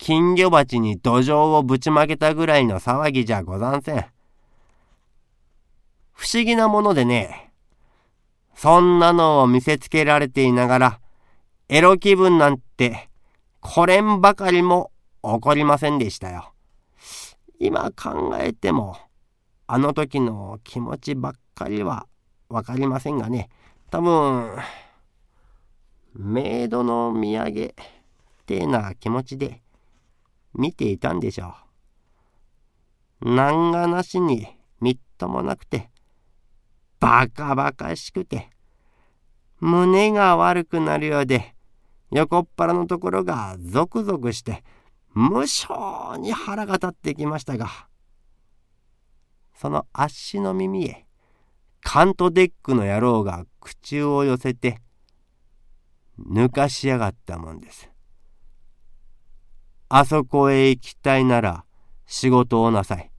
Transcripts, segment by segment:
金魚鉢に土壌をぶちまけたぐらいの騒ぎじゃござんせん。不思議なものでね、そんなのを見せつけられていながら、エロ気分なんて、これんばかりも起こりませんでしたよ。今考えても、あの時の気持ちばっかりはわかりませんがね、多分、メイドの土産ってな気持ちで見ていたんでしょう。何がなしにみっともなくて、バカバカしくて、胸が悪くなるようで、横っ腹のところがゾクゾクして、無性に腹が立ってきましたが、その足の耳へ、カントデックの野郎が口を寄せて、抜かしやがったもんです。あそこへ行きたいなら仕事をなさい。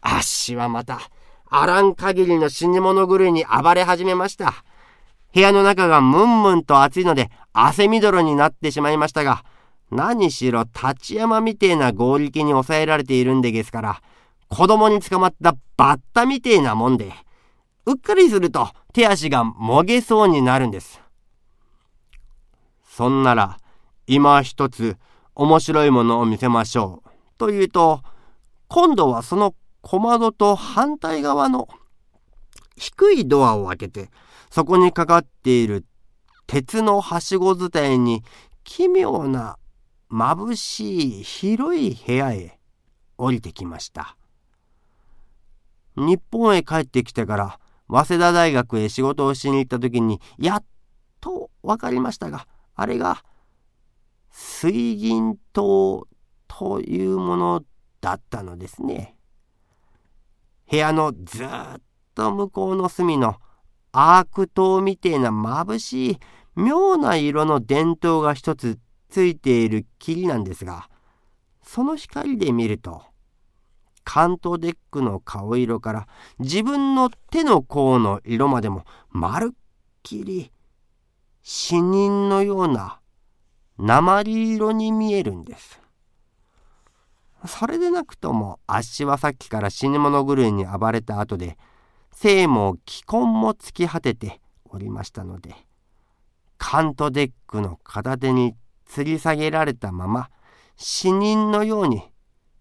あっしはまた、あらん限りの死に物狂いに暴れ始めました。部屋の中がムンムンと暑いので汗みどろになってしまいましたが、何しろ立山みてえな合力に抑えられているんでげすから、子供に捕まったバッタみてえなもんで、うっかりすると手足がもげそうになるんです。そんなら、今一つ面白いものを見せましょう。というと、今度はその小窓と反対側の低いドアを開けて、そこにかかっている鉄のはしご伝いに奇妙な眩しい広い部屋へ降りてきました。日本へ帰ってきてから早稲田大学へ仕事をしに行った時にやっと分かりましたがあれが水銀灯というものだったのですね。部屋のずっと向こうの隅のアーク灯みてえな眩しい妙な色の電灯が一つついている霧なんですがその光で見るとカントデックの顔色から自分の手の甲の色までもまるっきり死人のような鉛色に見えるんです。それでなくともあっしはさっきから死に物狂いに暴れた後で生も気根も突き果てておりましたのでカントデックの片手に吊り下げられたまま死人のように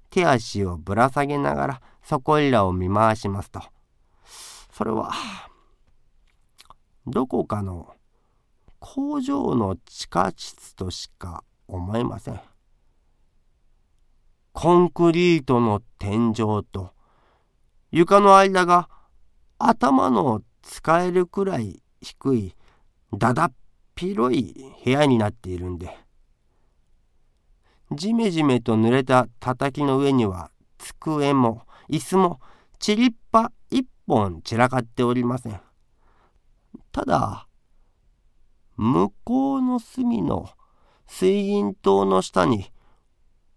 手足をぶら下げながらそこいらを見回しますとそれはどこかの工場の地下室としか思えませんコンクリートの天井と床の間が頭の使えるくらい低いだだっ広い部屋になっているんでじめじめと濡れた叩の上には机も椅子もちりっぱ一本散らかっておりません。ただ向こうの隅の水銀灯の下に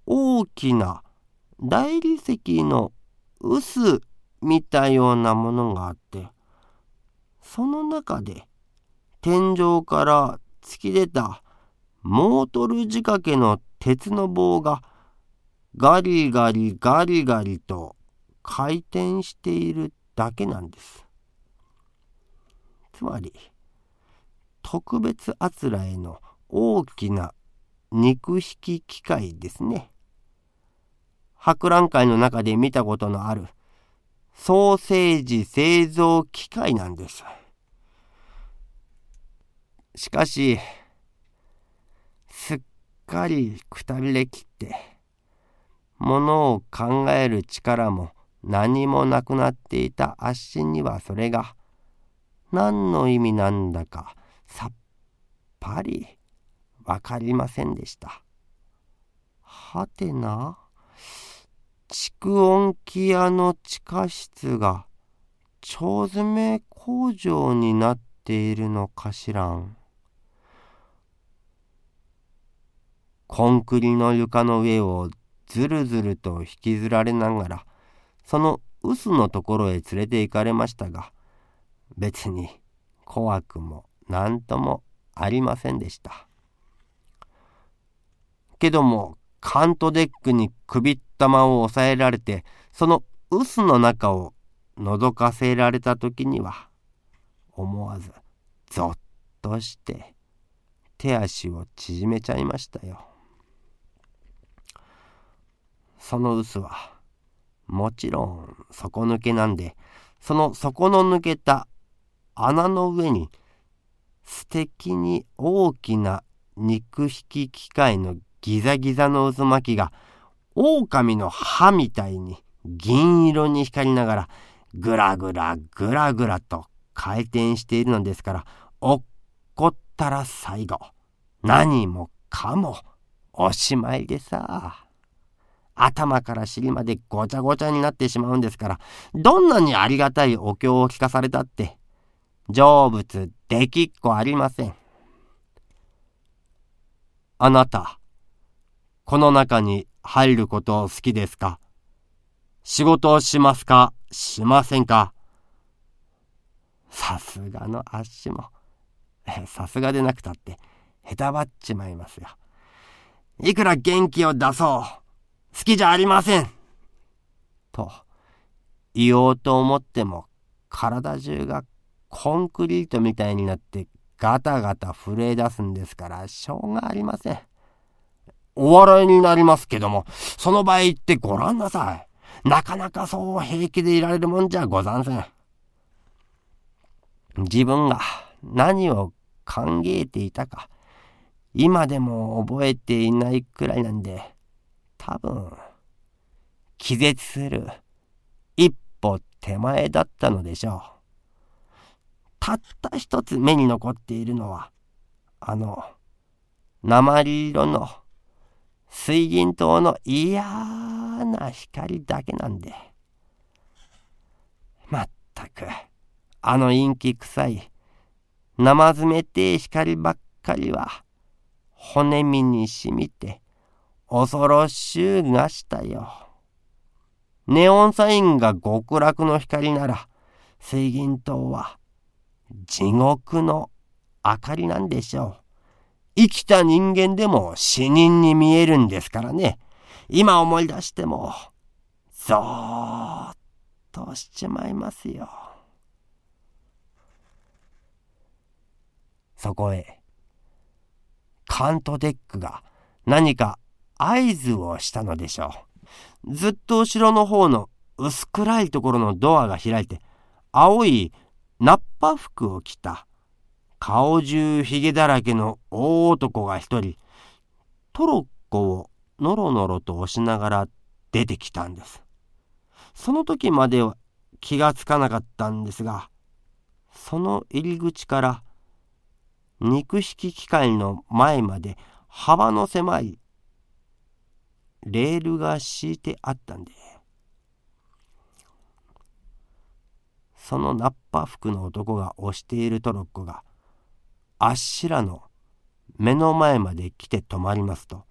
大きな大理石の臼みたようなものがあってその中で天井から突き出たモートル仕掛けの鉄の棒がガリガリガリガリと回転しているだけなんです。つまり特別あつらえの大きな肉引き機械ですね。博覧会の中で見たことのあるソーセージ製造機械なんです。しかし、すっかりくたびれきってものを考える力も何もなくなっていたあっしにはそれが何の意味なんだかさっぱり分かりませんでした。はてな蓄音機屋の地下室が腸詰め工場になっているのかしらん。コンクリの床の上をずるずると引きずられながらその臼のところへ連れて行かれましたが別に怖くも何ともありませんでしたけどもカントデックに首ったまを押さえられてその臼の中を覗かせられた時には思わずゾッとして手足を縮めちゃいましたよ。その臼はもちろん底抜けなんでその底の抜けた穴の上に素敵に大きな肉引き機械のギザギザの渦巻きが狼の歯みたいに銀色に光りながらぐらぐらぐらぐらと回転しているのですからおっこったら最後何もかもおしまいでさ。頭から尻までごちゃごちゃになってしまうんですからどんなにありがたいお経を聞かされたって成仏できっこありません。あなたこの中に入ることを好きですか？仕事をしますか？しませんか？さすがのあっしも、さすがでなくたって、へたばっちまいますよ。いくら元気を出そう、好きじゃありません。と、言おうと思っても、体中がコンクリートみたいになってガタガタ震え出すんですから、しょうがありません。お笑いになりますけども、その場合ってご覧なさい。なかなかそう平気でいられるもんじゃござんせん。自分が何を考えていたか、今でも覚えていないくらいなんで、多分、気絶する一歩手前だったのでしょう。たった一つ目に残っているのは、あの、鉛色の水銀灯の嫌な光だけなんで。まったく、あの陰気臭い、生冷てえ光ばっかりは、骨身にしみて、恐ろしゅうがしたよ。ネオンサインが極楽の光なら、水銀灯は地獄の明かりなんでしょう。生きた人間でも死人に見えるんですからね。今思い出しても、ゾーッとしちまいますよ。そこへ、カントデックが何か合図をしたのでしょう。ずっと後ろの方の薄暗いところのドアが開いて、青いナッパ服を着た顔中ひげだらけの大男が一人、トロッコをのろのろと押しながら出てきたんです。その時までは気がつかなかったんですが、その入り口から肉引き機械の前まで幅の狭いレールが敷いてあったんで、そのナッパ服の男が押しているトロッコがあっしらの目の前まで来て止まりますと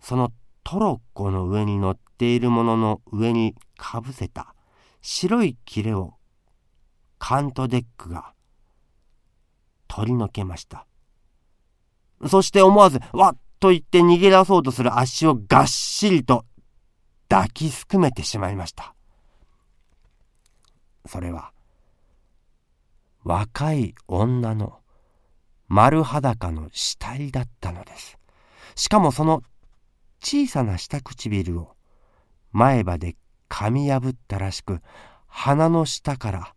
そのトロッコの上に乗っているものの上にかぶせた白い切れをカントデックが取り除けました。そして思わずわっと言って逃げ出そうとする足をがっしりと抱きすくめてしまいました。それは若い女の丸裸の死体だったのです。しかもその小さな下唇を前歯で噛み破ったらしく鼻の下から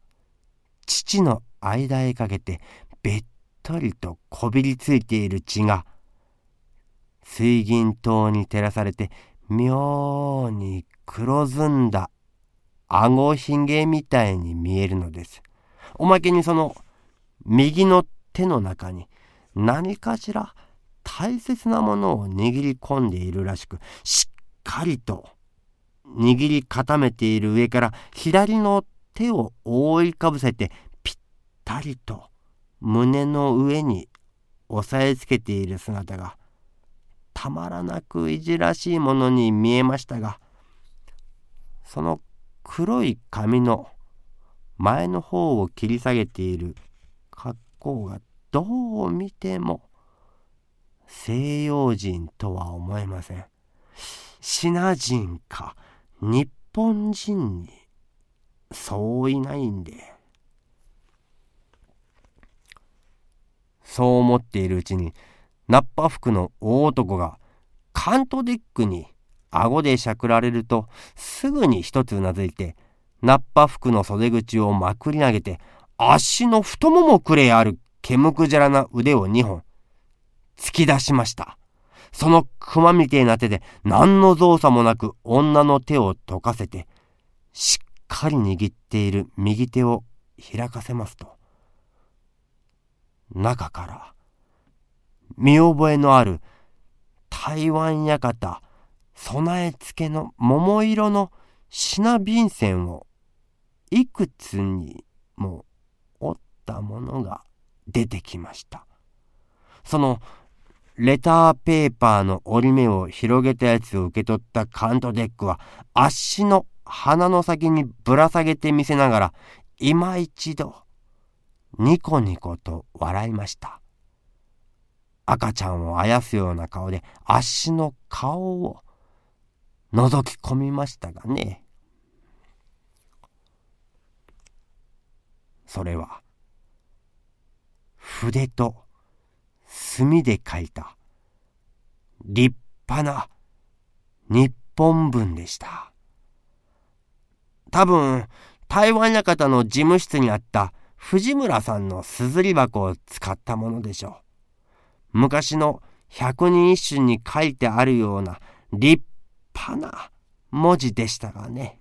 父の間へかけてべっとりとこびりついている血が水銀灯に照らされて妙に黒ずんだ顎ひげみたいに見えるのです。おまけにその右の手の中に何かしら大切なものを握り込んでいるらしくしっかりと握り固めている上から左の手を覆いかぶせてぴったりと胸の上に押さえつけている姿がたまらなくいじらしいものに見えましたがその黒い髪の前の方を切り下げている格好がどう見ても西洋人とは思えません。シナ人か日本人にそういないんで。そう思っているうちにナッパ服の大男がカントデックに顎でしゃくられるとすぐに一つうなずいてナッパ服の袖口をまくり上げて足の太ももくれある毛むくじゃらな腕を二本突き出しました。その熊みてえな手で何の造作もなく女の手を溶かせてしっかり握っている右手を開かせますと中から見覚えのある台湾館備え付けの桃色の品便箋をいくつにも折ったものが出てきました。そのレターペーパーの折り目を広げたやつを受け取ったカントデックは足の鼻の先にぶら下げてみせながら今一度ニコニコと笑いました。赤ちゃんをあやすような顔で足の顔を覗き込みましたがねそれは筆と墨で書いた立派な日本文でした。多分、台湾館の事務室にあった藤村さんのすずり箱を使ったものでしょう。昔の百人一首に書いてあるような立派派な文字でしたがね。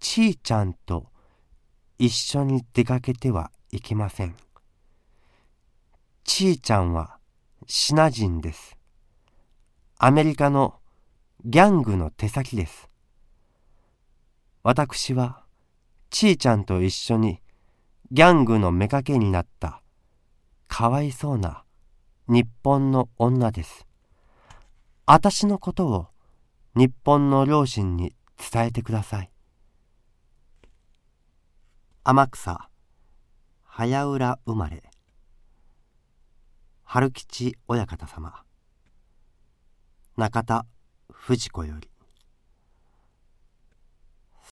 ちいちゃんと一緒に出かけてはいけません。ちいちゃんはシナ人です。アメリカのギャングの手先です。私はちいちゃんと一緒にギャングの妾になったかわいそうな日本の女です。私のことを日本の両親に伝えてください。天草早浦生まれ春吉親方様中田藤子より